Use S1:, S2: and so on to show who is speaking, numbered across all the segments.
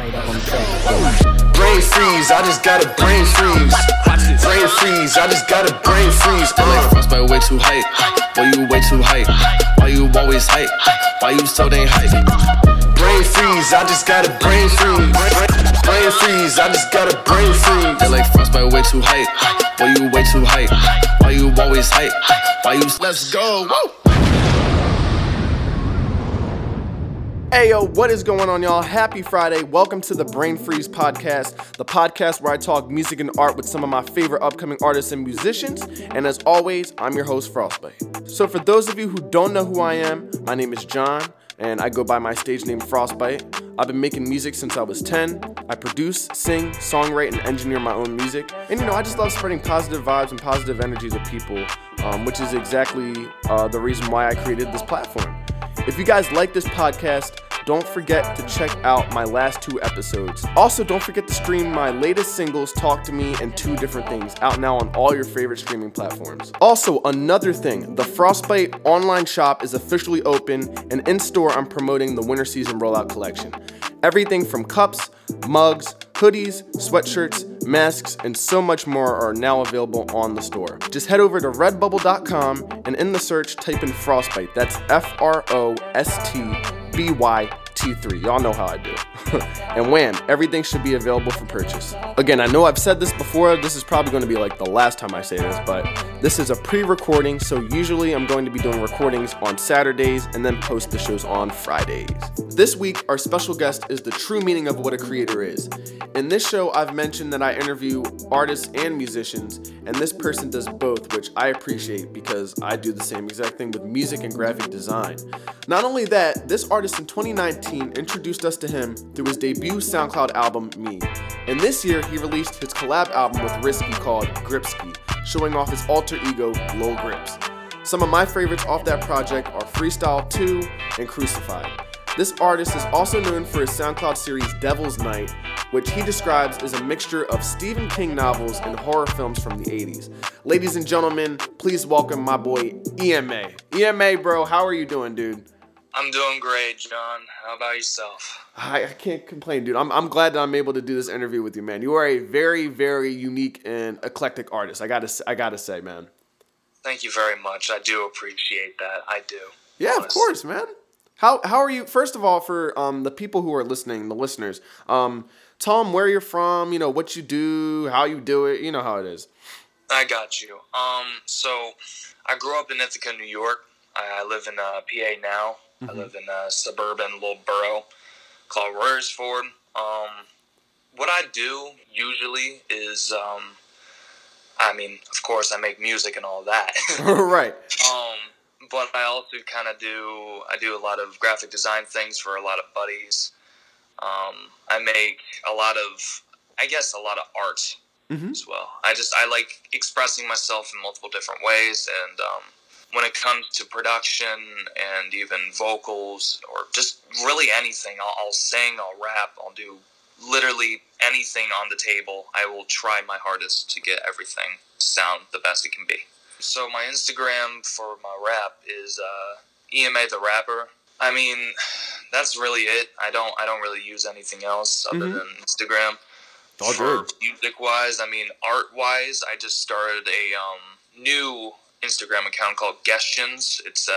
S1: Frostbyt3 up on the track.
S2: Brain freeze, I just got a brain freeze. Brain freeze, I just got a brain freeze.
S3: Like
S2: Uh.
S3: Frostbyt3 way too hype. Why you way too hype? Why you always hype? Why you so dang hype?
S2: Brain freeze, I just got a brain freeze. Brain freeze, I just got a brain freeze.
S3: They like Frostbyt3 way too hype. Why you way too hype? Why you always hype? Why you let's go? Woo!
S4: Hey yo, what is going on, y'all? Happy Friday. Welcome to the Brain Freeze Podcast, the podcast where I talk music and art with some of my favorite upcoming artists and musicians. And as always, I'm your host, Frostbyt3. So, for those of you who don't know who I am, my name is John, and I go by my stage name Frostbyt3. I've been making music since I was 10. I produce, sing, songwrite, and engineer my own music. And you know, I just love spreading positive vibes and positive energy to people, um, which is exactly uh, the reason why I created this platform. If you guys like this podcast, don't forget to check out my last two episodes. Also, don't forget to stream my latest singles, Talk to Me, and Two Different Things, out now on all your favorite streaming platforms. Also, another thing the Frostbyt3 online shop is officially open, and in store, I'm promoting the winter season rollout collection. Everything from cups, mugs, hoodies, sweatshirts, masks, and so much more are now available on the store. Just head over to redbubble.com and in the search type in Frostbyt3. That's F R O S T B Y T3. Y'all know how I do. and wham, everything should be available for purchase. Again, I know I've said this before. This is probably going to be like the last time I say this, but this is a pre recording. So usually I'm going to be doing recordings on Saturdays and then post the shows on Fridays. This week, our special guest is the true meaning of what a creator is. In this show, I've mentioned that I interview artists and musicians, and this person does both, which I appreciate because I do the same exact thing with music and graphic design. Not only that, this artist in 2019 introduced us to him through his debut SoundCloud album, Me. And this year, he released his collab album with Risky called GRIPP$KI, showing off his alter ego, Lil Grips. Some of my favorites off that project are Freestyle 2 and Crucified. This artist is also known for his SoundCloud series Devil's Night, which he describes as a mixture of Stephen King novels and horror films from the 80s. Ladies and gentlemen, please welcome my boy EMA. EMA, bro, how are you doing, dude?
S5: I'm doing great, John. How about yourself?
S4: I, I can't complain, dude. I'm, I'm glad that I'm able to do this interview with you, man. You are a very, very unique and eclectic artist. I gotta, I gotta say, man.
S5: Thank you very much. I do appreciate that. I do.
S4: Yeah, of course, man. How how are you? First of all, for um the people who are listening, the listeners, um, tell them where you're from. You know what you do, how you do it. You know how it is.
S5: I got you. Um, so I grew up in Ithaca, New York. I, I live in uh, PA now. I live in a suburban little borough called Royersford. Um, what I do usually is, um, I mean, of course, I make music and all that.
S4: right.
S5: Um, but I also kind of do I do a lot of graphic design things for a lot of buddies. Um, I make a lot of I guess a lot of art
S4: Mhm.
S5: as well. I just I like expressing myself in multiple different ways, and um, when it comes to production and even vocals or just really anything, I'll, I'll sing, I'll rap, I'll do literally anything on the table. I will try my hardest to get everything to sound the best it can be. So my Instagram for my rap is uh, EMA the rapper. I mean, that's really it. I don't I don't really use anything else other
S4: Mhm.
S5: than Instagram.
S4: All good.
S5: music wise, I mean art wise, I just started a um, new Instagram account called Guestionz. It's uh,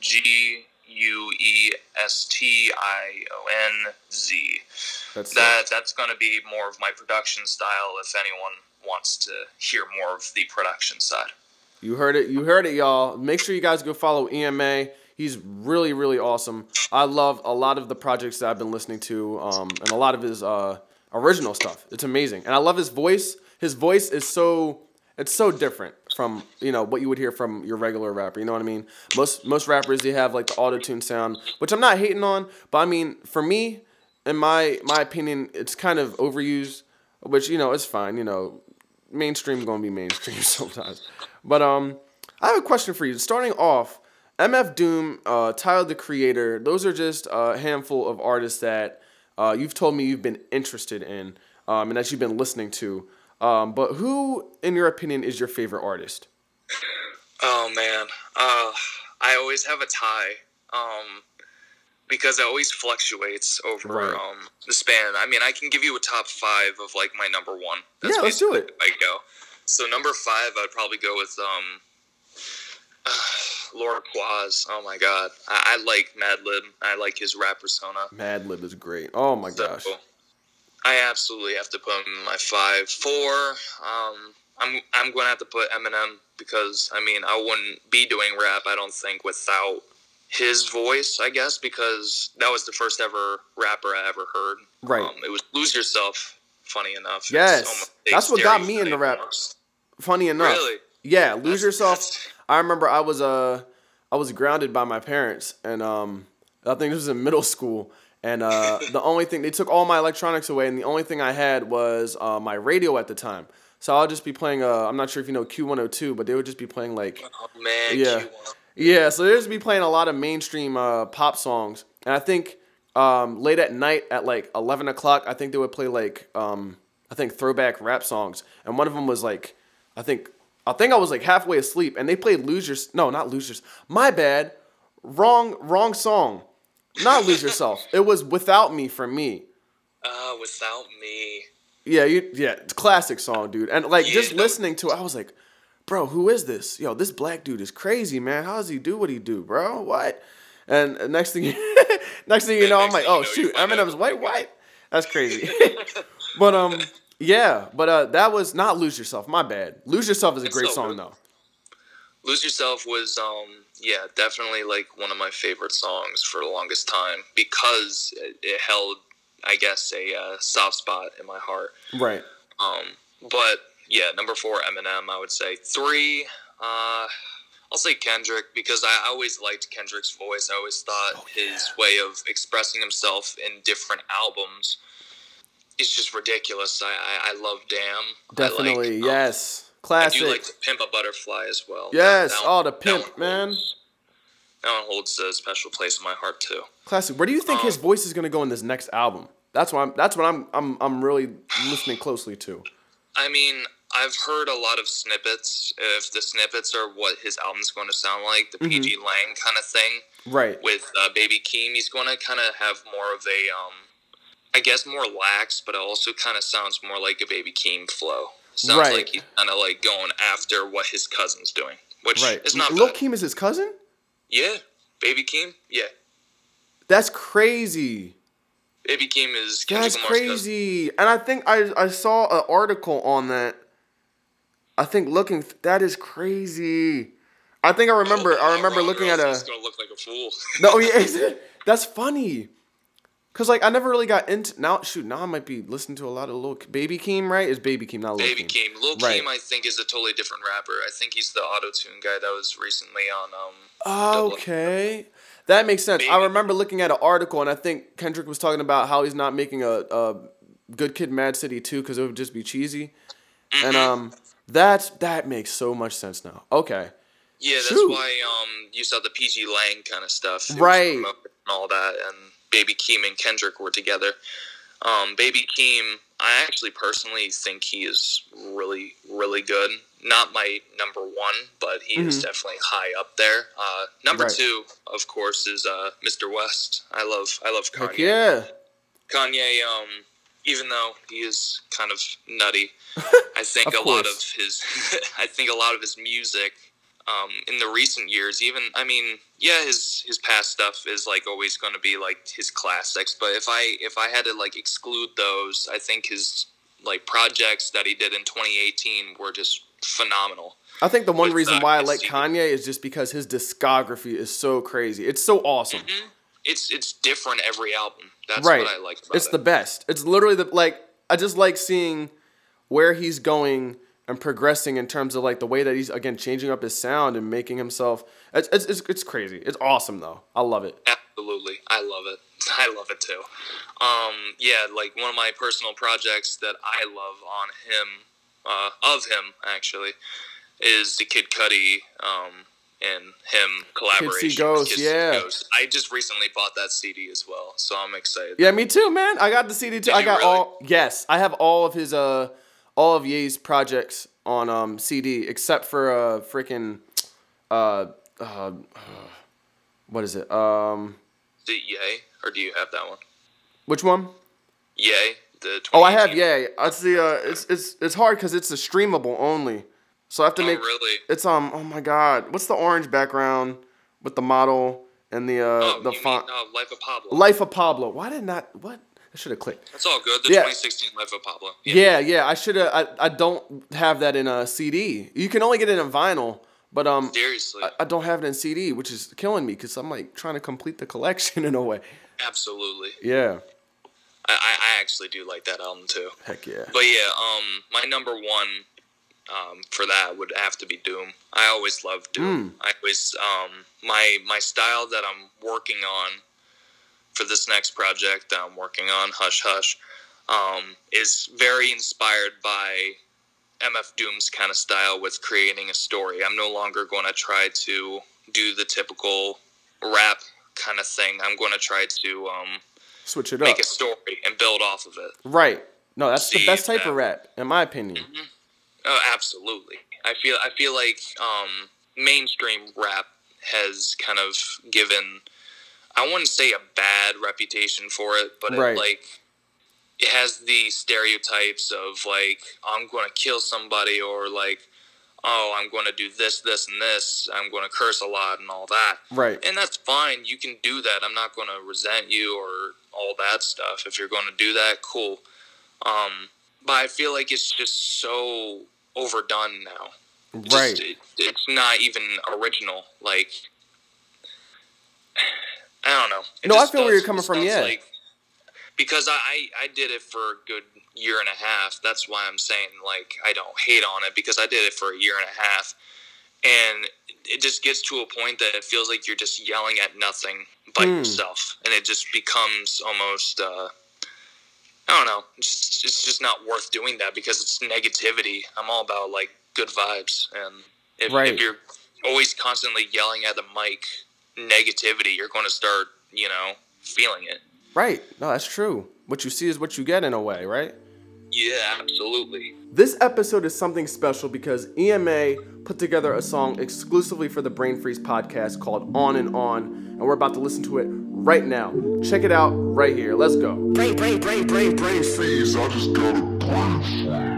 S5: G U E S T I O N Z.
S4: That's
S5: That that's going to be more of my production style. If anyone wants to hear more of the production side.
S4: You heard it. You heard it, y'all. Make sure you guys go follow EMA. He's really, really awesome. I love a lot of the projects that I've been listening to, um, and a lot of his uh, original stuff. It's amazing, and I love his voice. His voice is so it's so different from you know what you would hear from your regular rapper. You know what I mean? Most most rappers they have like the auto tune sound, which I'm not hating on, but I mean for me, in my my opinion, it's kind of overused. Which you know it's fine. You know, mainstream gonna be mainstream sometimes. But um, I have a question for you. Starting off, MF Doom, uh, Tyler the Creator, those are just a handful of artists that uh, you've told me you've been interested in um, and that you've been listening to. Um, but who, in your opinion, is your favorite artist?
S5: Oh man, uh, I always have a tie. Um, because it always fluctuates over
S4: Right.
S5: um, the span. I mean, I can give you a top five of like my number one.
S4: Yeah, let's do it.
S5: I go. So number five, I'd probably go with um, Lord Quas. Oh my god, I, I like Madlib. I like his rap persona.
S4: Madlib is great. Oh my
S5: So,
S4: gosh.
S5: I absolutely have to put him in my five. Four, um, I'm I'm going to have to put Eminem because I mean I wouldn't be doing rap. I don't think without his voice. I guess because that was the first ever rapper I ever heard.
S4: Right.
S5: Um, it was "Lose Yourself." Funny enough.
S4: Yes. That's what got me
S5: stereotype
S4: into rap.
S5: almost.
S4: Funny enough.
S5: Really?
S4: Yeah, lose
S5: That's-
S4: yourself.
S5: that's-
S4: I remember I was uh I was grounded by my parents and um I think this was in middle school and uh the only thing they took all my electronics away and the only thing I had was uh, my radio at the time. So I'll just be playing uh I'm not sure if you know Q102 but they would just be playing like
S5: Oh man.
S4: Yeah.
S5: Q1.
S4: yeah, so they would just be playing a lot of mainstream uh, pop songs, and I think um, late at night at like eleven o'clock, I think they would play like um, I think throwback rap songs, and one of them was like I think I think I was like halfway asleep, and they played Losers. No, not Losers. My bad, wrong wrong song, not "Lose Yourself." It was "Without Me" for me.
S5: Uh, without me.
S4: Yeah, you yeah, classic song, dude. And like
S5: Yeah,
S4: just
S5: no-
S4: listening to it, I was like, bro, who is this? Yo, this black dude is crazy, man. How does he do what he do, bro? What? And uh, next thing, next thing you know, I'm like, oh shoot, Eminem's white, white. That's crazy. but um, yeah, but uh, that was not lose yourself. My bad. Lose yourself is a great
S5: so
S4: song though.
S5: Lose Yourself was um yeah, definitely like one of my favorite songs for the longest time because it, it held I guess a uh, soft spot in my heart.
S4: Right.
S5: Um but yeah, number 4 Eminem I would say. 3 uh I'll say Kendrick because I always liked Kendrick's voice. I always thought
S4: Oh,
S5: his way of expressing himself in different albums is just ridiculous. I I, I love Damn.
S4: Definitely.
S5: like, um,
S4: yes.
S5: I
S4: Classic.
S5: do like to pimp a butterfly as well.
S4: yes.
S5: That- that
S4: oh, the pimp,
S5: one
S4: man.
S5: holds- That one holds a special place in my heart too.
S4: Classic. Where do you think his
S5: Um,
S4: voice is gonna go in this next album? That's what I'm. That's what I'm. I'm. I'm really listening closely to.
S5: I mean, I've heard a lot of snippets. If the snippets are what his album's going to sound like, the pgLang kind of thing
S4: Right.
S5: with uh, Baby Keem, he's going to kind of have more of a, um, I guess, more lax, but it also kind of sounds more like a Baby Keem flow. Sounds
S4: Right.
S5: like he's kind of like going after what his cousin's doing, which
S4: Right.
S5: is not
S4: Lil
S5: bad.
S4: Keem is his cousin?
S5: Yeah, Baby Keem. Yeah,
S4: That's crazy.
S5: Baby Keem is Kendrick
S4: That's
S5: Lamar's cousin.
S4: crazy. And I think I I saw an article on that. I think looking that is crazy. I think I oh, remember I remember
S5: Wrong
S4: looking at a
S5: gonna look like a fool.
S4: No, yeah, is? That's funny. Cause like I never really got into now. Shoot, now I might be listening to a lot of little Baby Keem, right? Is Baby Keem not Lil
S5: Baby
S4: Keem?
S5: Keem. Lil
S4: Right.
S5: Keem, I think, is a totally different rapper. I think he's the auto tune guy that was recently on. Um,
S4: Okay, that makes sense. I remember looking at an article, and I think Kendrick was talking about how he's not making a, a Good Kid, Mad City two because it would just be cheesy, and
S5: Mm-hmm.
S4: um, that that makes so much sense now. Okay,
S5: yeah, that's
S4: Shoot.
S5: why um, you saw the pgLang kind of stuff. It
S4: Right.
S5: And all that, and Baby Keem and Kendrick were together. Um, Baby Keem, I actually personally think he is really, really good. Not my number one, but he is definitely high up there. Uh, number
S4: Mm-hmm. Right.
S5: two, of course, is uh, Mr. West. I love, I love Kanye.
S4: heck yeah,
S5: Kanye, um, even though he is kind of nutty, I think
S4: Of
S5: a lot of his, I think a lot of his music, um, in the recent years, even I mean, yeah, his his past stuff is like always going to be like his classics. But if I if I had to like exclude those, I think his like projects that he did in 2018 were just phenomenal.
S4: I think the one
S5: With,
S4: reason
S5: uh,
S4: why I like Kanye is just because his discography is so crazy. It's so awesome.
S5: It's it's different every album. That's
S4: right.
S5: what I like about
S4: it's
S5: it.
S4: the best. It's literally the like I just like seeing where he's going and progressing in terms of like the way that he's again changing up his sound and making himself. It's it's it's, it's crazy. It's awesome though. I love it.
S5: Absolutely. I love it. I love it too. Um, yeah, like one of my personal projects that I love on him, uh, of him actually, is the Kid Cudi um, and him collaboration. Kids See
S4: yeah.
S5: Ghost. I just recently bought that CD as well, so I'm excited.
S4: Yeah, me too, man. I got the CD too.
S5: Did
S4: I got
S5: really?
S4: all. Yes, I have all of his uh all of Ye's projects on um CD except for a freaking uh uh what is it um
S5: Is it Ye, or do you have that one?
S4: Which one?
S5: Ye. The
S4: Oh, I have
S5: 2018
S4: Ye. It's the uh, it's it's it's hard because it's a streamable only. So I have to
S5: Oh,
S4: make.
S5: really?
S4: It's um. Oh my God. What's the orange background with the model and the uh
S5: Oh,
S4: the font?
S5: mean uh, Life of Pablo?
S4: Life of Pablo. Why did not? What? I should have clicked.
S5: That's all good. The
S4: Yeah.
S5: 2016 Life of Pablo.
S4: Yeah, yeah. I should have. I, I don't have that in a CD. You can only get it in vinyl, but um,
S5: Seriously.
S4: I, I don't have it in CD, which is killing me because I'm like trying to complete the collection in a way.
S5: Absolutely.
S4: Yeah.
S5: I, I, I actually do like that album too.
S4: Heck yeah.
S5: But yeah, um, my number one um, for that would have to be Doom. I always loved Doom. I always um, my my style that I'm working on for this next project that I'm working on, Hush Hush, um, is very inspired by MF Doom's kind of style with creating a story. I'm no longer going to try to do the typical rap kind of thing. I'm going to try to um,
S4: Switch it up.
S5: make a story and build off of it.
S4: Right. No, that's the best type
S5: that-
S4: of rap, in my opinion.
S5: Oh, absolutely. I feel I feel like um, mainstream rap has kind of given I wouldn't say a bad reputation for it, but
S4: Right.
S5: it like it has the stereotypes of like I'm going to kill somebody or like oh I'm going to do this this and this I'm going to curse a lot and all that.
S4: Right.
S5: And that's fine. You can do that. I'm not going to resent you or all that stuff. If you're going to do that, cool. Um, but I feel like it's just so overdone now. Just-
S4: Right.
S5: it- it's not even original. Like, I don't know. It
S4: No, I feel where you're coming from, yeah.
S5: Like, because I, I I did it for a good year and a half. That's why I'm saying like I don't hate on it because I did it for a year and a half, and it just gets to a point that it feels like you're just yelling at nothing but
S4: Hmm.
S5: yourself, and it just becomes almost. Uh, I don't know. It's just, it's just not worth doing that because it's negativity. I'm all about like good vibes, and if,
S4: Right.
S5: if you're always constantly yelling at the mic negativity, you're going to start, you know, feeling it.
S4: Right. No, that's true. What you see is what you get in a way, right?
S5: Yeah, absolutely.
S4: This episode is something special because EMA put together a song exclusively for the Brain Freeze podcast called On and On, and we're about to listen to it right now. Check it out right here. Let's go.
S3: Brain, brain, brain, brain, brain freeze. I just got a brain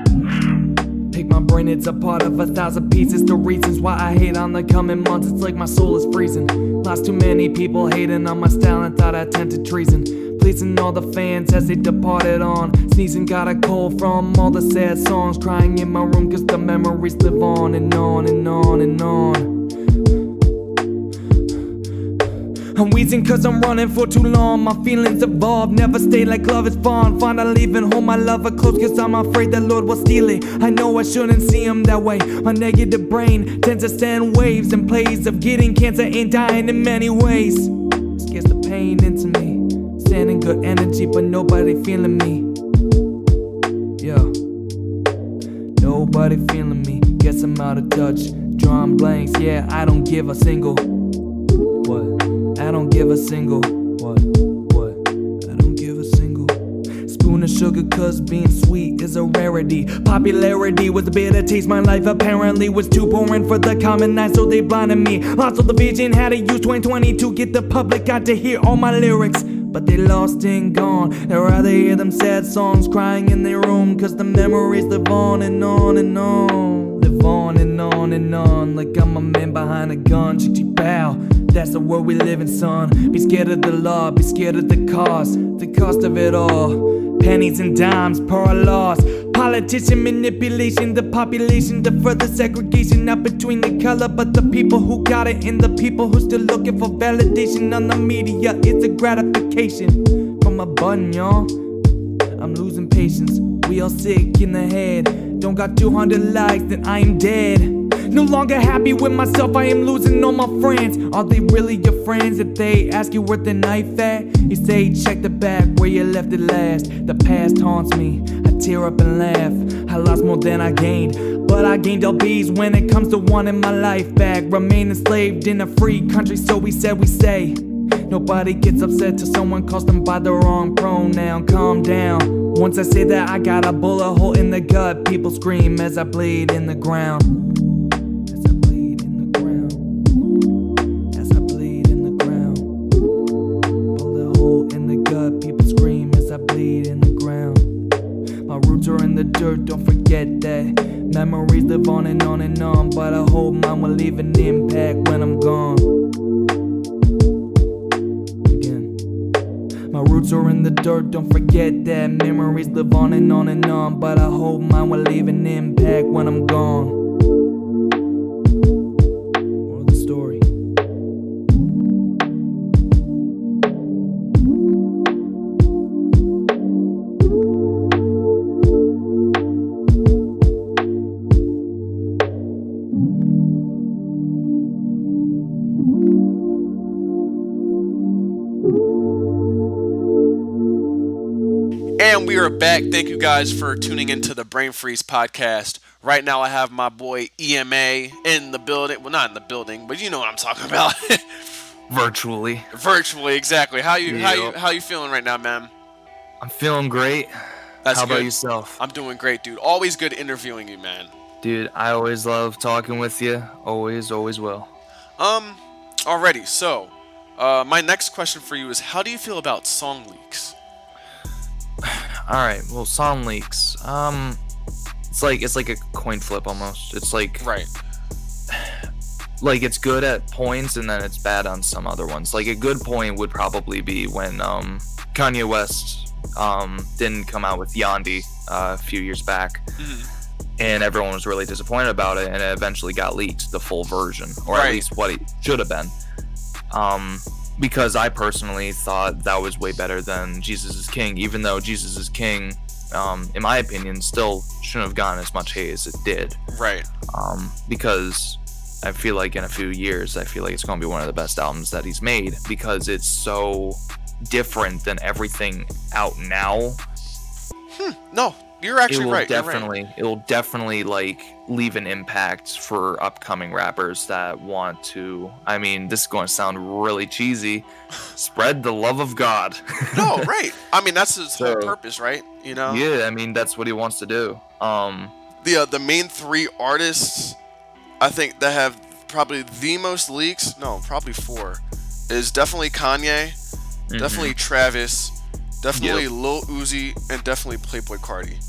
S6: Pick my brain, it's a part of a thousand pieces. The reasons why I hate on the coming months, it's like my soul is freezing. Lost too many people hating on my style and thought I tempted treason. Pleasing all the fans as they departed on. Sneezing, got a cold from all the sad songs. Crying in my room cause the memories live on and on and on and on. I'm wheezing cause I'm running for too long. My feelings evolve, never stay like love is fond. Find out leaving home, my lover close cause I'm afraid that Lord will steal it. I know I shouldn't see him that way. My negative brain tends to send waves and plays of getting cancer and dying in many ways. Scares the pain into me. Sending good energy, but nobody feeling me. Yeah. Nobody feeling me. Guess I'm out of touch. Drawing blanks, yeah, I don't give a single. I don't give a single. What? What? I don't give a single. Spoon of sugar, cause being sweet is a rarity. Popularity was a bitter taste. My life apparently was too boring for the common eye, so they blinded me. Lost all the vision, had to use 2020 to get the public out to hear all my lyrics. But they lost and gone. They'd rather hear them sad songs crying in their room, cause the memories live on and on and on. Live on and on and on, like I'm a man behind a gun. That's the world we live in, son. Be scared of the law, be scared of the cost, the cost of it all. Pennies and dimes per a loss. Politician manipulation, the population, the further segregation, not between the color, but the people who got it and the people who still looking for validation on the media. It's a gratification from a button, y'all. I'm losing patience. We all sick in the head. Don't got 200 likes, then I am dead. No longer happy with myself, I am losing all my friends. Are they really your friends if they ask you where the knife at? You say, check the back where you left it last. The past haunts me, I tear up and laugh. I lost more than I gained, but I gained all LBs when it comes to wanting my life back. Remain enslaved in a free country, so we said we say. Nobody gets upset till someone calls them by the wrong pronoun. Calm down. Once I say that, I got a bullet hole in the gut. People scream as I bleed in the ground. Dirt, don't forget that. Memories live on and on and on, but I hope mine will leave an impact when I'm gone. Again. My roots are in the dirt, don't forget that. Memories live on and on and on, but I hope mine will leave an impact when I'm gone.
S4: And we are back. Thank you guys for tuning into the Brain Freeze podcast. Right now, I have my boy EMA in the building. Well, not in the building, but you know what I'm talking about.
S5: virtually.
S4: Virtually, exactly. How you how you how you feeling right now, man?
S5: I'm feeling great.
S4: That's
S5: How about yourself?
S4: I'm doing great, dude. Always good interviewing you, man.
S5: Dude, I always love talking with you. Always, always will.
S4: Um, already. So, uh, my next question for you is: How do you feel about song leaks?
S5: All right. Well, song leaks. Um, it's like it's like a coin flip almost. It's like
S4: Right.
S5: like it's good at points and then it's bad on some other ones. Like a good point would probably be when um Kanye West um didn't come out with Yandhi uh, a few years back.
S4: Mhm.
S5: And everyone was really disappointed about it, and it eventually got leaked, the full version, or
S4: Right.
S5: at least what it should have been. Um, because I personally thought that was way better than Jesus is King, even though Jesus is King, um, in my opinion, still shouldn't have gotten as much hate as it did
S4: Right.
S5: um, because I feel like in a few years, I feel like it's going to be one of the best albums that he's made because it's so different than everything out now.
S4: No, you're actually
S5: it will
S4: right. you're right.
S5: definitely, it will definitely like leave an impact for upcoming rappers that want to. I mean, this is going to sound really cheesy. Spread the love of God.
S4: No, right. I mean, that's his whole purpose, right? You know.
S5: yeah, I mean that's what he wants to do. Um,
S4: the uh, the main three artists I think that have probably the most leaks, no, probably four, is definitely Kanye, definitely Travis, definitely
S5: Yep.
S4: Lil Uzi, and definitely Playboi Carti.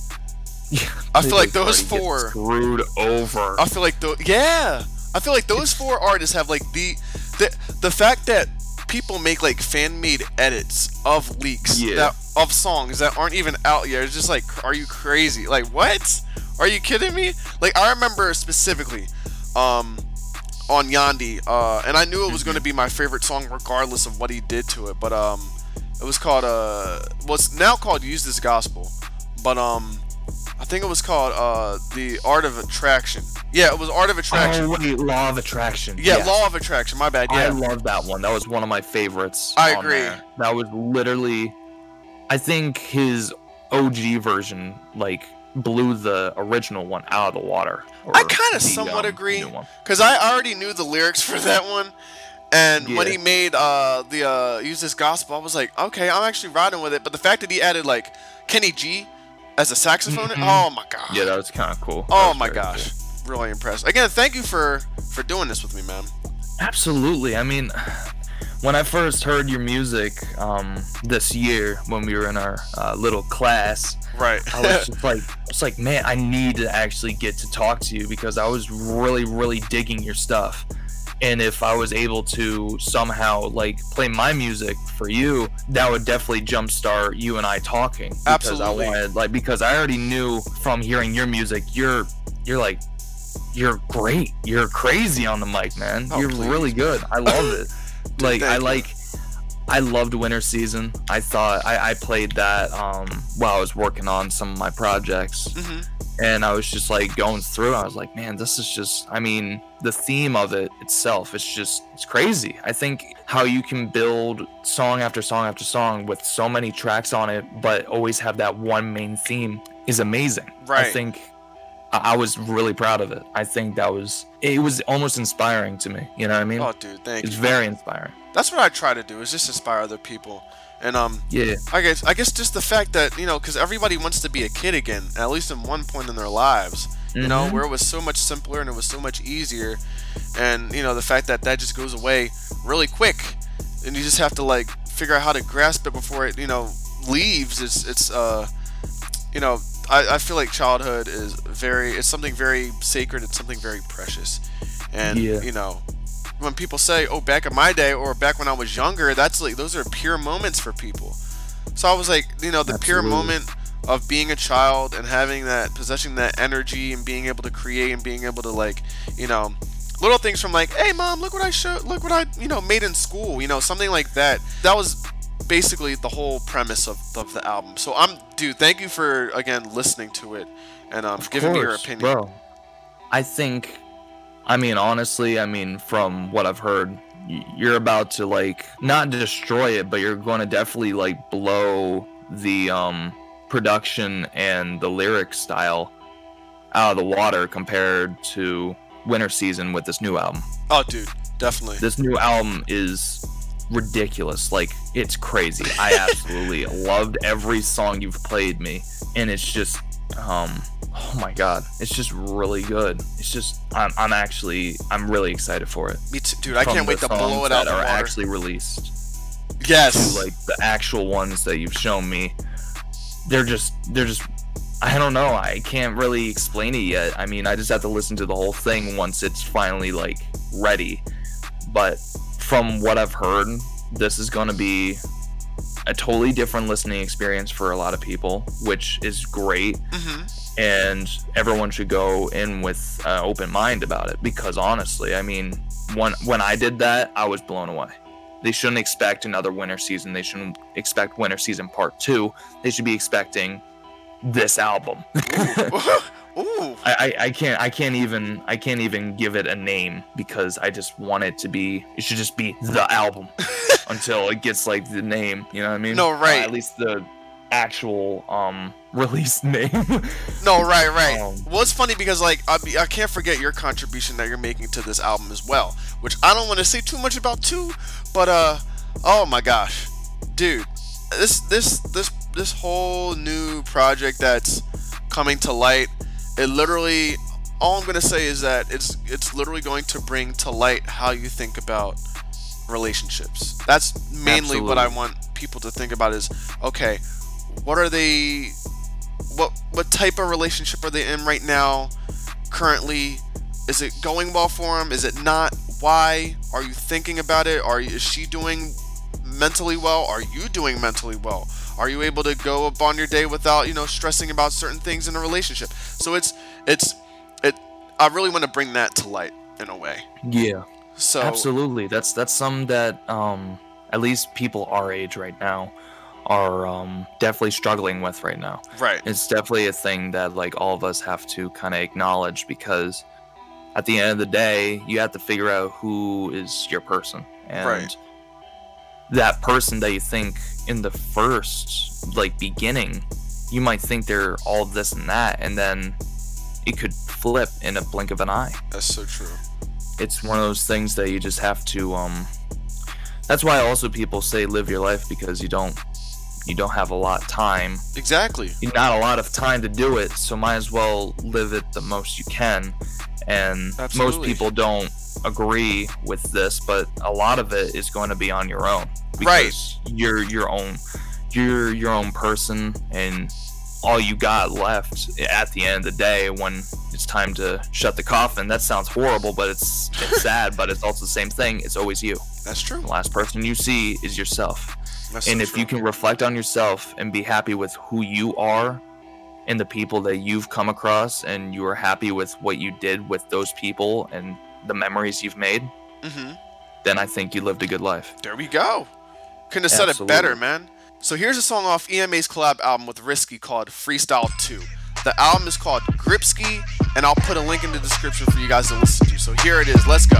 S5: Yeah,
S4: I feel like those four-
S5: screwed over.
S4: I feel like those, yeah, I feel like those four artists have like the the the fact that people make like fan made edits of leaks
S5: Yeah.
S4: that of songs that aren't even out yet. It's just like, are you crazy? Like what? Are you kidding me? Like I remember specifically, um, on Yandhi, uh, and I knew it was going to be my favorite song regardless of what he did to it. But um, it was called uh, what's now called "Use This Gospel," but um, I think it was called uh, "The Art of Attraction." Yeah, it was "Art of Attraction."
S5: Oh wait, Law of Attraction.
S4: yeah. "Law of Attraction." My bad. Yeah.
S5: I
S4: Yeah,
S5: love that one. That was one of my favorites.
S4: I agree.
S5: there. That was literally, I think his OG version like blew the original one out of the water.
S4: I kind of somewhat
S5: um,
S4: agree because I already knew the lyrics for that one, and when he made uh, the uh, "Use This Gospel," I was like, okay, I'm actually riding with it. But the fact that he added like Kenny G as a saxophone,
S5: Mhm.
S4: oh my god,
S5: Yeah, that was kind of cool.
S4: Oh my gosh,
S5: cool.
S4: really impressed. Again, thank you for for doing this with me, man.
S5: Absolutely. I mean, when I first heard your music um, this year when we were in our uh, little class,
S4: Right.
S5: I was just like, it's like, man, I need to actually get to talk to you because I was really, really digging your stuff. And if I was able to somehow like play my music for you, that would definitely jumpstart you and I talking. Because
S4: Absolutely.
S5: I wanted like because I already knew from hearing your music, you're you're like you're great. You're crazy on the mic, man.
S4: Oh,
S5: you're
S4: please.
S5: really good. I love it. like I
S4: you.
S5: like I loved Winter Season. I thought I, I played that um, while I was working on some of my projects,
S4: Mhm.
S5: and I was just like going through. I was like, man, this is just. I mean, the theme of it itself, it's just it's crazy. I think how you can build song after song after song with so many tracks on it, but always have that one main theme is amazing.
S4: right I
S5: think I was really proud of it. I think that was it was almost inspiring to me. You know what I mean?
S4: Oh, dude, thank
S5: it's
S4: you.
S5: very inspiring.
S4: That's what I try to do is just inspire other people, and um,
S5: Yeah.
S4: I guess I guess just the fact that you know, because everybody wants to be a kid again, at least in one point in their lives. You know,
S5: Mhm.
S4: where it was so much simpler and it was so much easier, and you know the fact that that just goes away really quick, and you just have to like figure out how to grasp it before it you know leaves, it's it's uh, you know, I, I feel like childhood is very it's something very sacred. It's something very precious, and
S5: Yeah.
S4: you know, when people say, "Oh, back in my day," or "Back when I was younger," that's like those are pure moments for people. So I was like, you know, the pure moment of being a child and having that possessing that energy and being able to create and being able to like, you know, little things from like, hey mom, look what I showed, look what I, you know, made in school, you know, something like that. That was basically the whole premise of, of the album. So I'm, dude, thank you for again listening to it and um, giving me your opinion.
S5: bro. I think, I mean, honestly, I mean, from what I've heard, you're about to like not destroy it, but you're going to definitely like blow the um production and the lyric style out of the water compared to Winter Season with this new album.
S4: Oh, dude, definitely.
S5: This new album is ridiculous. Like it's crazy. I absolutely loved every song you've played me, and it's just, um, oh my god, it's just really good. It's just, I'm, I'm actually, I'm really excited for it.
S4: Me too, dude. I
S5: From
S4: can't wait to blow it out
S5: that are
S4: water.
S5: actually released
S4: yes.
S5: to like the actual ones that you've shown me. They're just, they're just. I don't know. I can't really explain it yet. I mean, I just have to listen to the whole thing once it's finally like ready. But from what I've heard, this is going to be a totally different listening experience for a lot of people, which is great.
S4: hmm
S5: And everyone should go in with an open mind about it because honestly, I mean, when when I did that, I was blown away. They shouldn't expect another winter season. They shouldn't expect winter season part two. They should be expecting this album.
S4: Ooh.
S5: I, I, I can't I can't even I can't even give it a name because I just want it to be it should just be the album until it gets like the name you know what I mean
S4: No, right.
S5: at least the actual um release name
S4: No, right, right.
S5: Um,
S4: well, it's funny because like I, I can't forget your contribution that you're making to this album as well, which I don't want to say too much about too, but uh, oh my gosh, dude, this this this this whole new project that's coming to light, it literally, all I'm gonna say is that it's it's literally going to bring to light how you think about relationships. That's mainly what I want people to think about is okay, what are they what what type of relationship are they in right now currently? Is it going well for them is it not? Why? Are you thinking about it? Are you, is she doing mentally well? Are you doing mentally well? Are you able to go upon your day without you know stressing about certain things in a relationship? So it's it's it i really want to bring that to light in a way.
S5: Yeah.
S4: So
S5: absolutely. That's that's some that um at least people our age right now are um definitely struggling with right now.
S4: Right.
S5: It's definitely a thing that like all of us have to kind of acknowledge because at the end of the day you have to figure out who is your person. And
S4: Right.
S5: that person that you think in the first like beginning you might think they're all this and that and then it could flip in a blink of an eye.
S4: That's so true.
S5: It's one of those things that you just have to um that's why also people say live your life because you don't you don't have a lot of time
S4: exactly
S5: not a lot of time to do it, so might as well live it the most you can. And most people don't agree with this, but a lot of it is going to be on your own
S4: Right.
S5: you're your own you're your own person and all you got left at the end of the day when it's time to shut the coffin. That sounds horrible, but it's it's sad, but it's also the same thing. It's always you.
S4: that's true
S5: The last person you see is yourself
S4: that's
S5: and
S4: so
S5: if
S4: true.
S5: you can reflect on yourself and be happy with who you are and the people that you've come across and you are happy with what you did with those people and the memories you've made
S4: hmm
S5: then i think you lived a good life
S4: There we go. Couldn't have said it better, man. So here's a song off EMA's collab album with Risky called Freestyle 2. The album is called GRIPP$KI, and I'll put a link in the description for you guys to listen to. So here it is. Let's go.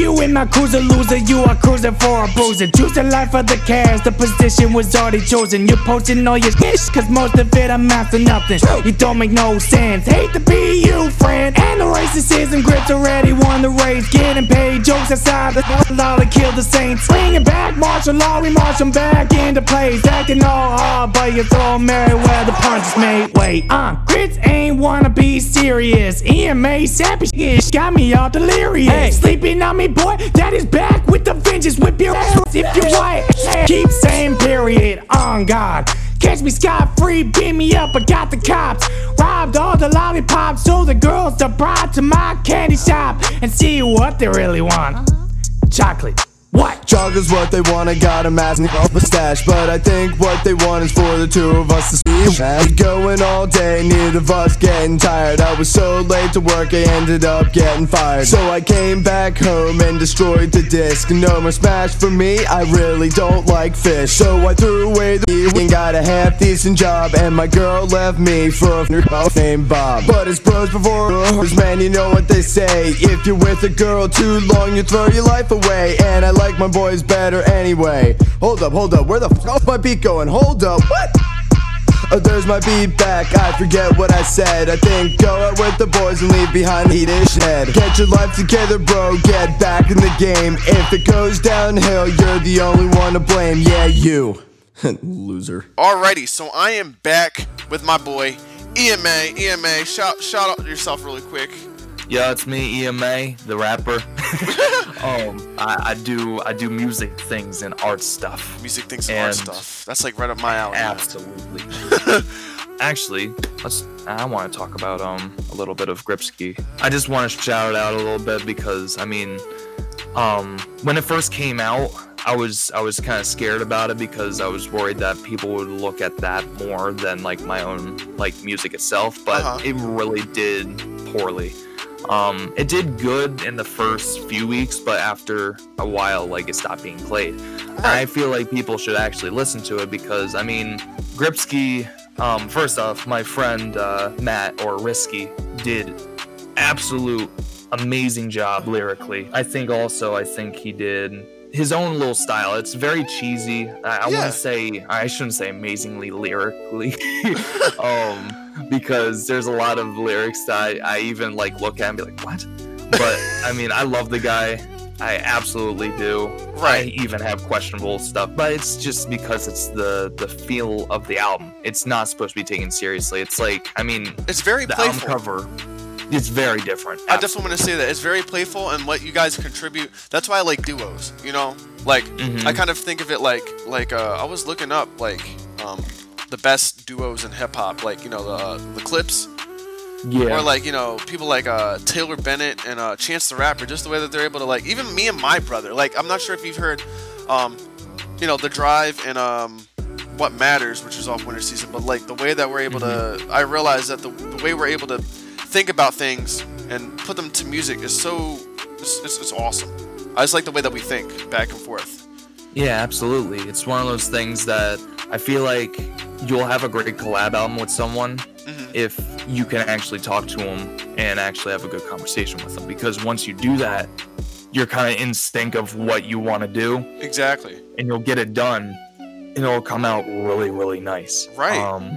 S7: You in my cruiser loser, you are cruising for a bruiser. Choose the life of the cash, the position was already chosen. You're posting all your shit, cause most of it amounts to nothing. You don't make no sense. Hate to be you, friend. And the racism grips already won the race. Getting paid, jokes aside, the dollar kill the saints. Bring it back, martial law, we march them back into place. Acting all hard, but you throw Mary where the punch is made. Wait, uh, grits ain't wanna be serious. EMA sappy shit got me all delirious. Sleeping on me boy, that is back with the vengeance. Whip your ass if you white. Keep saying period on God. Catch me scot free, beat me up, I got the cops. Robbed all the lollipops, so the girls are brought to my candy shop and see what they really want. Uh-huh. Chocolate. What?
S8: Chocolate's what they want, I got a mask off a stash. But I think what they want is for the two of us to see. Going all day, neither of us getting tired. I was so late to work, I ended up getting fired. So I came back home and destroyed the disc. No more smash for me, I really don't like fish. So I threw away the and got a half decent job. And my girl left me for a named Bob. But it's bros before man, you know what they say. If you're with a girl too long, you throw your life away. And I like my boys better anyway. Hold up, hold up, where the f my beat going? Hold up, what? Oh, there's my beat back. I forget what I said. I think go out with the boys and leave behind heated shed. Get your life together, bro. Get back in the game. If it goes downhill, you're the only one to blame. Yeah, you. Loser.
S4: Alrighty, so I am back with my boy EMA. EMA, shout shout out yourself really quick.
S5: Yeah, it's me, EMA, the rapper. um, I, I do I do music things and art stuff.
S4: Music things and, art stuff. That's like right up my alley.
S5: Absolutely. Actually, let's. I want to talk about um a little bit of GRIPP$KI. I just want to shout it out a little bit because I mean, um, when it first came out, I was I was kind of scared about it because I was worried that people would look at that more than like my own like music itself. But
S4: Uh-huh.
S5: it really did poorly. Um, it did good in the first few weeks, but after a while, like it stopped being played. And I feel like people should actually listen to it because I mean, GRIPP$KI. Um, first off, my friend uh, Matt or Risky did absolute amazing job lyrically. I think also I think he did his own little style. It's very cheesy. I, I
S4: Yeah.
S5: want to say I shouldn't say amazingly lyrically, um, because there's a lot of lyrics that I, I even like look at and be like, what? But I mean, I love the guy. I absolutely do.
S4: Right.
S5: I even have questionable stuff, but it's just because it's the the feel of the album. It's not supposed to be taken seriously. It's like, I mean,
S4: It's very
S5: the
S4: playful.
S5: album cover. It's very different.
S4: I definitely want to say that it's very playful and what you guys contribute. That's why I like duos. You know, like
S5: Mhm.
S4: I kind of think of it like like uh, I was looking up like um, the best duos in hip hop, like you know the uh, the Clipse,
S5: yeah.
S4: or like you know people like uh, Taylor Bennett and uh, Chance the Rapper. Just the way that they're able to like even me and my brother. Like I'm not sure if you've heard, um, you know, the Drive and um, What Matters, which is off Winter Season, but like the way that we're able to, I realize that the, the way we're able to think about things and put them to music is so it's, it's, it's awesome. I just like the way that we think back and forth.
S5: Yeah, absolutely. It's one of those things that I feel like you'll have a great collab album with someone
S4: Mhm.
S5: if you can actually talk to them and actually have a good conversation with them. Because once you do that, you're kind of in sync of what you want to do,
S4: Exactly.
S5: and you'll get it done, and it'll come out really, really nice.
S4: Right.
S5: Um,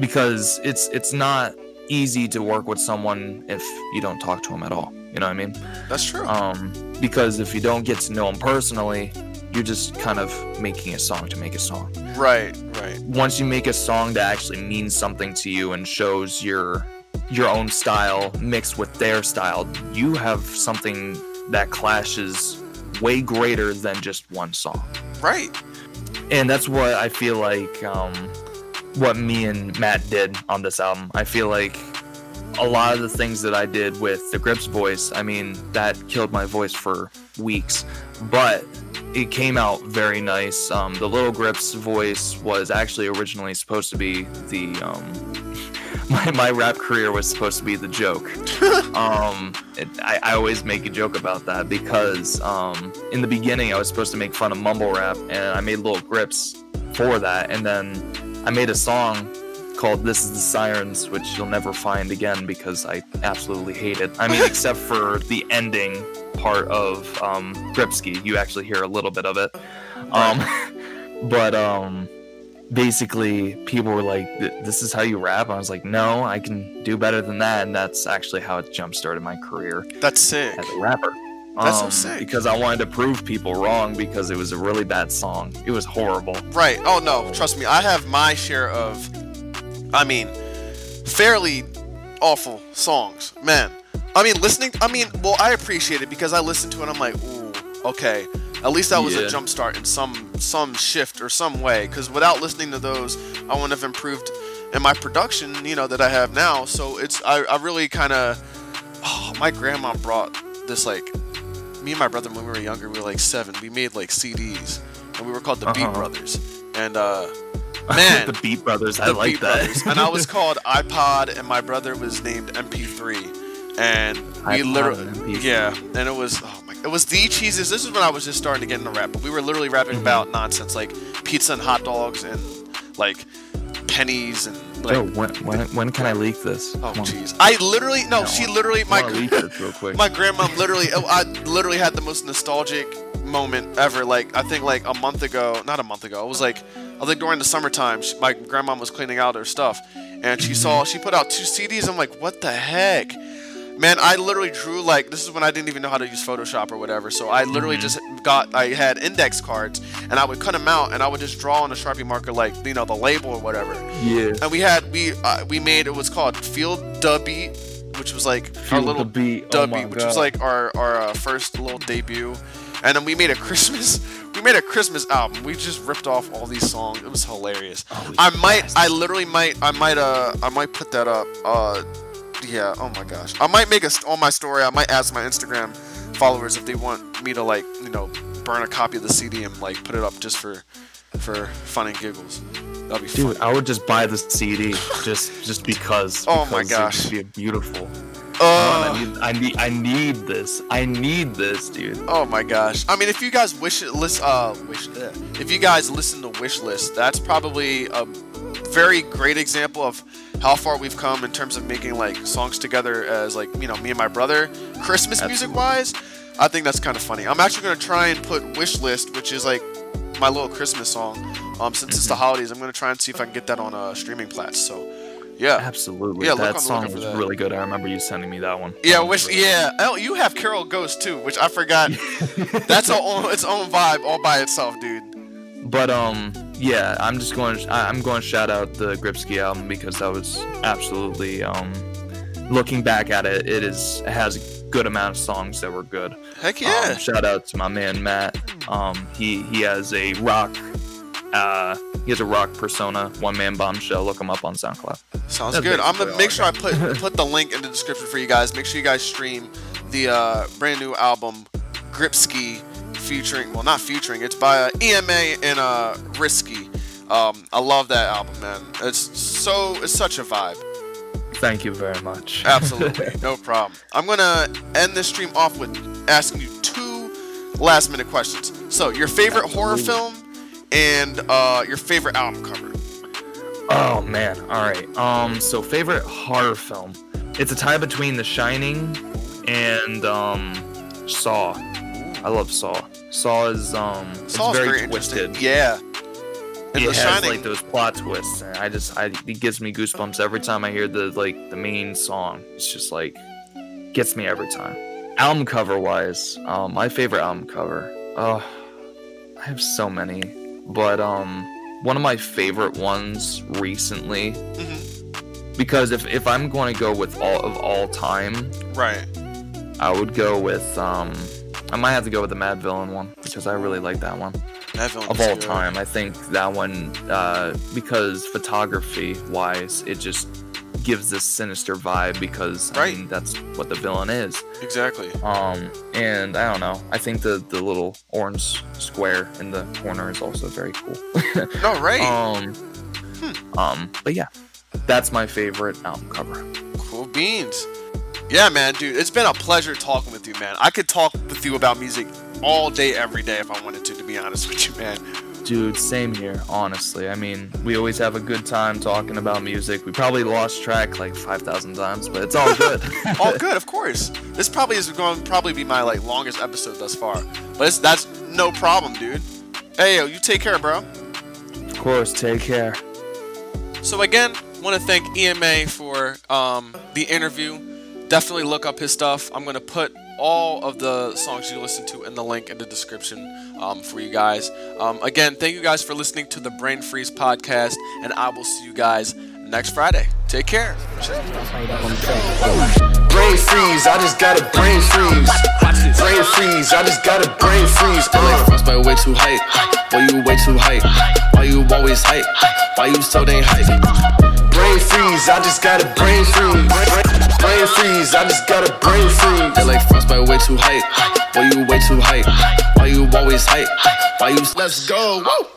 S5: because it's it's not easy to work with someone if you don't talk to them at all. You know what I mean?
S4: That's true.
S5: um, because if you don't get to know them personally, you're just kind of making a song to make a song.
S4: right. Right.
S5: Once you make a song that actually means something to you and shows your your own style mixed with their style, you have something that clashes way greater than just one song.
S4: Right.
S5: And that's what I feel like um, what me and Matt did on this album. I feel like a lot of the things that I did with the Grips voice, I mean, that killed my voice for weeks, but it came out very nice. Um, the Little Grips voice was actually originally supposed to be the. Um, my, my rap career was supposed to be the joke. um, it, I, I always make a joke about that because um, in the beginning I was supposed to make fun of mumble rap and I made little grips for that. And then I made a song called This is the Sirens, which you'll never find again because I absolutely hate it. I mean, except for the ending part of um, you actually hear a little bit of it. Um, but um, basically, people were like, "This is how you rap." I was like, "No, I can do better than that," and that's actually how it jump started my career
S4: That's sick.
S5: as a rapper.
S4: That's so
S5: Um,
S4: sick.
S5: Because I wanted to prove people wrong because it was a really bad song. It was horrible.
S4: Right. Oh no, trust me. I have my share of, I mean, fairly awful songs. Man, I mean, listening. I mean, well, I appreciate it because I listened to it. and I'm like, ooh, okay. At least that was
S5: Yeah.
S4: a jump start in some some shift or some way. Because without listening to those, I wouldn't have improved in my production. You know that I have now. So it's I, I really kind of. Oh, my grandma brought this like. Me and my brother when we were younger, we were like seven. We made like CDs, and we were called the Beat
S5: Uh-huh.
S4: Brothers. And uh, man,
S5: the Beat Brothers. I like
S4: Beat
S5: that.
S4: Brothers. and I was called iPod, and my brother was named MP3. And we
S5: iPod
S4: literally,
S5: MP3.
S4: yeah, and it was, oh my, it was the cheeses. This is when I was just starting to get into rap. But we were literally rapping
S5: Mm-hmm.
S4: about nonsense like pizza and hot dogs and like pennies and like.
S5: Yo, when, when, when can I leak this?
S4: Oh jeez! I literally no.
S5: No,
S4: she literally my
S5: wanna leak real quick.
S4: my grandma literally. oh, I literally had the most nostalgic moment ever. Like I think like a month ago, not a month ago. It was like I think during the summertime. She, my grandma was cleaning out her stuff, and she saw mm-hmm. she put out two CDs. I'm like, what the heck? Man, I literally drew like this is when I didn't even know how to use Photoshop or whatever. So I literally mm-hmm. just got I had index cards and I would cut them out and I would just draw on a Sharpie marker like you know the label or whatever.
S5: Yeah.
S4: And we had we uh, we made it was called Field Dubby, which was like our
S5: Feel
S4: little
S5: Beat, oh
S4: Dub
S5: my
S4: Beat, which was like our our uh, first little debut. And then we made a Christmas we made a Christmas album. We just ripped off all these songs. It was hilarious. I might I literally might I might uh I might put that up. Uh yeah, oh my gosh. I might make a st- on my story. I might ask my Instagram followers if they want me to like, you know, burn a copy of the CD and like put it up just for for fun and giggles. That'd be fun.
S5: Dude, I would just buy the CD just just because.
S4: Oh my gosh.
S5: It'd be beautiful.
S4: Uh,
S5: I need, I need, I need this. I need this, dude.
S4: Oh my gosh! I mean, if you guys wish it, list, uh, wish, uh, if you guys listen to wish list, that's probably a very great example of how far we've come in terms of making like songs together as like you know me and my brother, Christmas music wise. I think that's kind of funny. I'm actually gonna try and put wish list, which is like my little Christmas song. Um, since it's the holidays, I'm gonna try and see if I can get that on a streaming plats. So, yeah,
S5: Absolutely.
S4: Yeah,
S5: that song was
S4: that.
S5: really good. I remember you sending me that one.
S4: Yeah, wish. Yeah. Oh, you have Carol Ghost too, which I forgot. That's a own, its own vibe all by itself, dude.
S5: But um, yeah, I'm just going. I- I'm going to shout out the GRIPP$KI album because that was absolutely um, looking back at it, it is it has good amount of songs that were good.
S4: Heck yeah.
S5: Um, shout out to my man Matt. Um, he he has a rock. Uh, he has a rock persona, one man bombshell. Look him up on SoundCloud.
S4: Sounds
S5: That's
S4: good. I'm gonna make sure I put put the link in the description for you guys. Make sure you guys stream the uh, brand new album GRIPP$KI featuring well not featuring it's by uh, EMA and uh, Risky. Um, I love that album, man. It's so it's such a vibe.
S5: Thank you very much.
S4: Absolutely, no problem. I'm gonna end this stream off with asking you two last minute questions. So, your favorite horror film and uh, your favorite album cover.
S5: Oh man. All right. Um. So favorite horror film. It's a tie between The Shining and um Saw. I love Saw. Saw is um it's very,
S4: very
S5: twisted.
S4: Yeah.
S5: It
S4: The
S5: has
S4: Shining-
S5: like those plot twists. I just I it gives me goosebumps every time I hear the like the main song. It's just like gets me every time. Album cover wise, um, my favorite album cover. Oh, I have so many, but um, one of my favorite ones recently. Because if, if I'm going to go with all of all time,
S4: Right.
S5: I would go with um, I might have to go with the Madvillain one because I really like that one. Of all time, I think that one uh, because photography wise, it just gives this sinister vibe because I
S4: Right.
S5: mean that's what the villain is.
S4: Exactly.
S5: Um, and I don't know. I think the the little orange square in the corner is also very cool.
S4: No, right.
S5: Um, um, but yeah, that's my favorite album cover.
S4: Cool beans. Yeah, man, dude, it's been a pleasure talking with you, man. I could talk with you about music all day, every day if I wanted to, to be honest with you, man.
S5: Dude, same here, honestly. I mean, we always have a good time talking about music. We probably lost track like 5,000 times, but it's all good.
S4: all good, of course. This probably is going to probably be my like longest episode thus far, but it's, that's no problem, dude. Hey, yo, you take care, bro.
S5: Of course, take care.
S4: So again, want to thank EMA for um, the interview. Definitely look up his stuff. I'm gonna put all of the songs you listen to in the link in the description um, for you guys. Um, again, thank you guys for listening to the Brain Freeze podcast, and I will see you guys
S9: next Friday. Take care.
S2: Brain freeze, I just got a brain freeze. Brain freeze, I just got a brain freeze.
S3: I like
S2: Uh.
S3: Frostbyt3 way too hype. Boy, you way too hype. Why you always hype? Why you so dang hype?
S2: Brain freeze, I just got a brain freeze. Brain freeze, I just got a brain freeze.
S3: They like Frostbyt3 way too hype. Boy, you way too hype. Why you always hype? Why you let's go? Woo!